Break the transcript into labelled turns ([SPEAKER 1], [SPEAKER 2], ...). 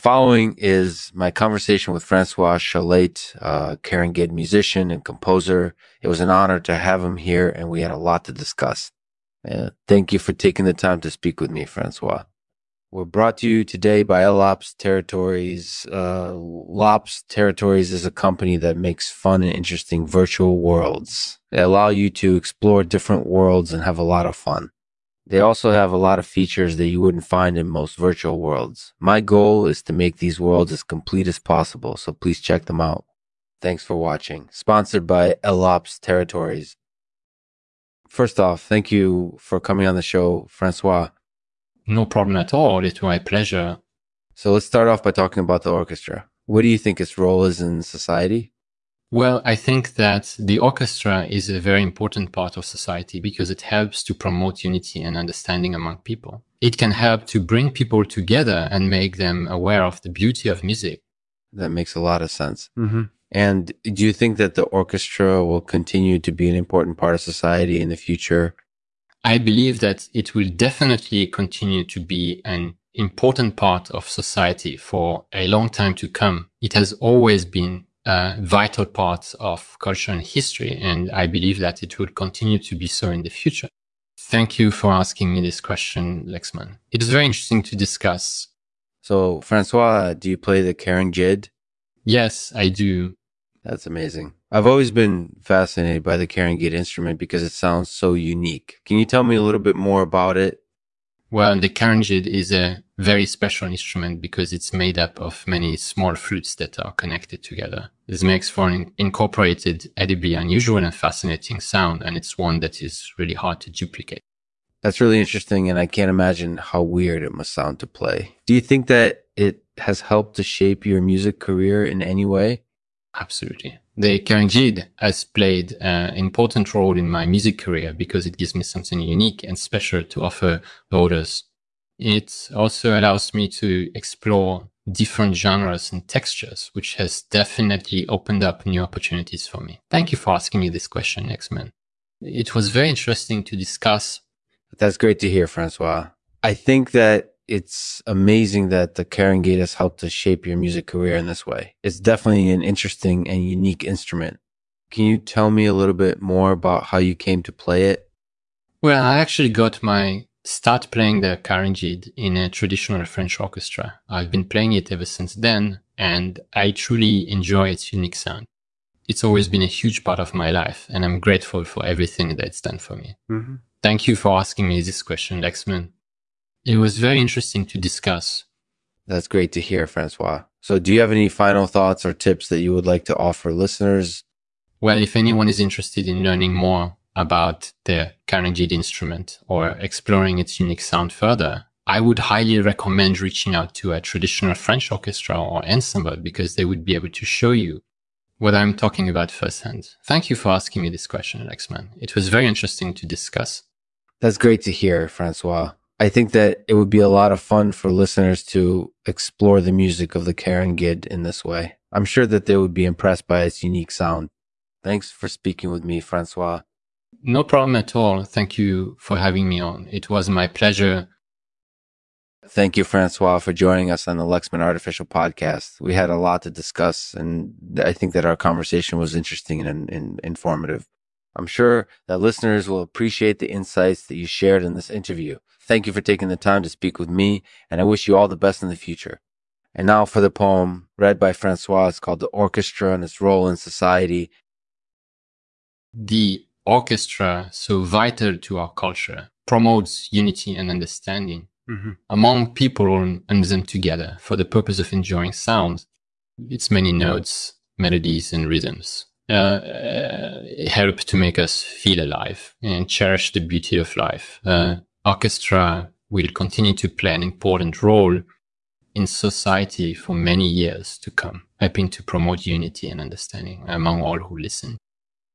[SPEAKER 1] following is my conversation with Francois Chollet, uh, carangid musician and composer. It was an honor to have him here and we had a lot to discuss. Uh, thank you for taking the time to speak with me, Francois. We're brought to you today by Lops Territories. Uh, Lops Territories is a company that makes fun and interesting virtual worlds. They allow you to explore different worlds and have a lot of fun. They also have a lot of features that you wouldn't find in most virtual worlds. My goal is to make these worlds as complete as possible, so please check them out. Thanks for watching. Sponsored by Lops Territories. First off, thank you for coming on the show, Francois.
[SPEAKER 2] No problem at all. It's my pleasure.
[SPEAKER 1] So let's start off by talking about the orchestra. What do you think its role is in society?
[SPEAKER 2] Well, I think that the orchestra is a very important part of society because it helps to promote unity and understanding among people. It can help to bring people together and make them aware of the beauty of music.
[SPEAKER 1] That makes a lot of sense. Mm-hmm. And do you think that the orchestra will continue to be an important part of society in the future?
[SPEAKER 2] I believe that it will definitely continue to be an important part of society for a long time to come. It has always been a vital part of culture and history, and I believe that it will continue to be so in the future. Thank you for asking me this question, Lexman. It is very interesting to discuss.
[SPEAKER 1] So, Francois, do you play the carangid?
[SPEAKER 2] Yes, I do.
[SPEAKER 1] That's amazing. I've always been fascinated by the carangid instrument because it sounds so unique. Can you tell me a little bit more about it?
[SPEAKER 2] Well, the carangid is a very special instrument because it's made up of many small flutes that are connected together. This makes for an incorporated, edibly unusual and fascinating sound, and it's one that is really hard to duplicate.
[SPEAKER 1] That's really interesting, and I can't imagine how weird it must sound to play. Do you think that it has helped to shape your music career in any way?
[SPEAKER 2] Absolutely. The carangid has played an important role in my music career because it gives me something unique and special to offer others. It also allows me to explore different genres and textures, which has definitely opened up new opportunities for me. Thank you for asking me this question, Lexman. It was very interesting to discuss.
[SPEAKER 1] That's great to hear, Francois. I think that it's amazing that the carangid has helped to shape your music career in this way. It's definitely an interesting and unique instrument. Can you tell me a little bit more about how you came to play it?
[SPEAKER 2] Well, I actually got my start playing the carangid in a traditional French orchestra. I've been playing it ever since then, and I truly enjoy its unique sound. It's always been a huge part of my life, and I'm grateful for everything that it's done for me. Mm-hmm. Thank you for asking me this question, Lexman. It was very interesting to discuss.
[SPEAKER 1] That's great to hear, Francois. So, do you have any final thoughts or tips that you would like to offer listeners?
[SPEAKER 2] Well, if anyone is interested in learning more about the carangid instrument or exploring its unique sound further, I would highly recommend reaching out to a traditional French orchestra or ensemble because they would be able to show you what I'm talking about firsthand. Thank you for asking me this question, Lexman. It was very interesting to discuss.
[SPEAKER 1] That's great to hear, Francois. I think that it would be a lot of fun for listeners to explore the music of the carangid in this way. I'm sure that they would be impressed by its unique sound. Thanks for speaking with me, Francois.
[SPEAKER 2] No problem at all. Thank you for having me on. It was my pleasure.
[SPEAKER 1] Thank you, Francois, for joining us on the Lexman Artificial Podcast. We had a lot to discuss, and I think that our conversation was interesting and, and informative. I'm sure that listeners will appreciate the insights that you shared in this interview. Thank you for taking the time to speak with me, and I wish you all the best in the future. And now for the poem read by Francois. It's called The Orchestra and Its Role in Society.
[SPEAKER 2] The orchestra, so vital to our culture, promotes unity and understanding mm-hmm. among people and them together for the purpose of enjoying sound. Its many notes, melodies, and rhythms. Uh, uh, help to make us feel alive and cherish the beauty of life. Uh, orchestra will continue to play an important role in society for many years to come, helping to promote unity and understanding among all who listen.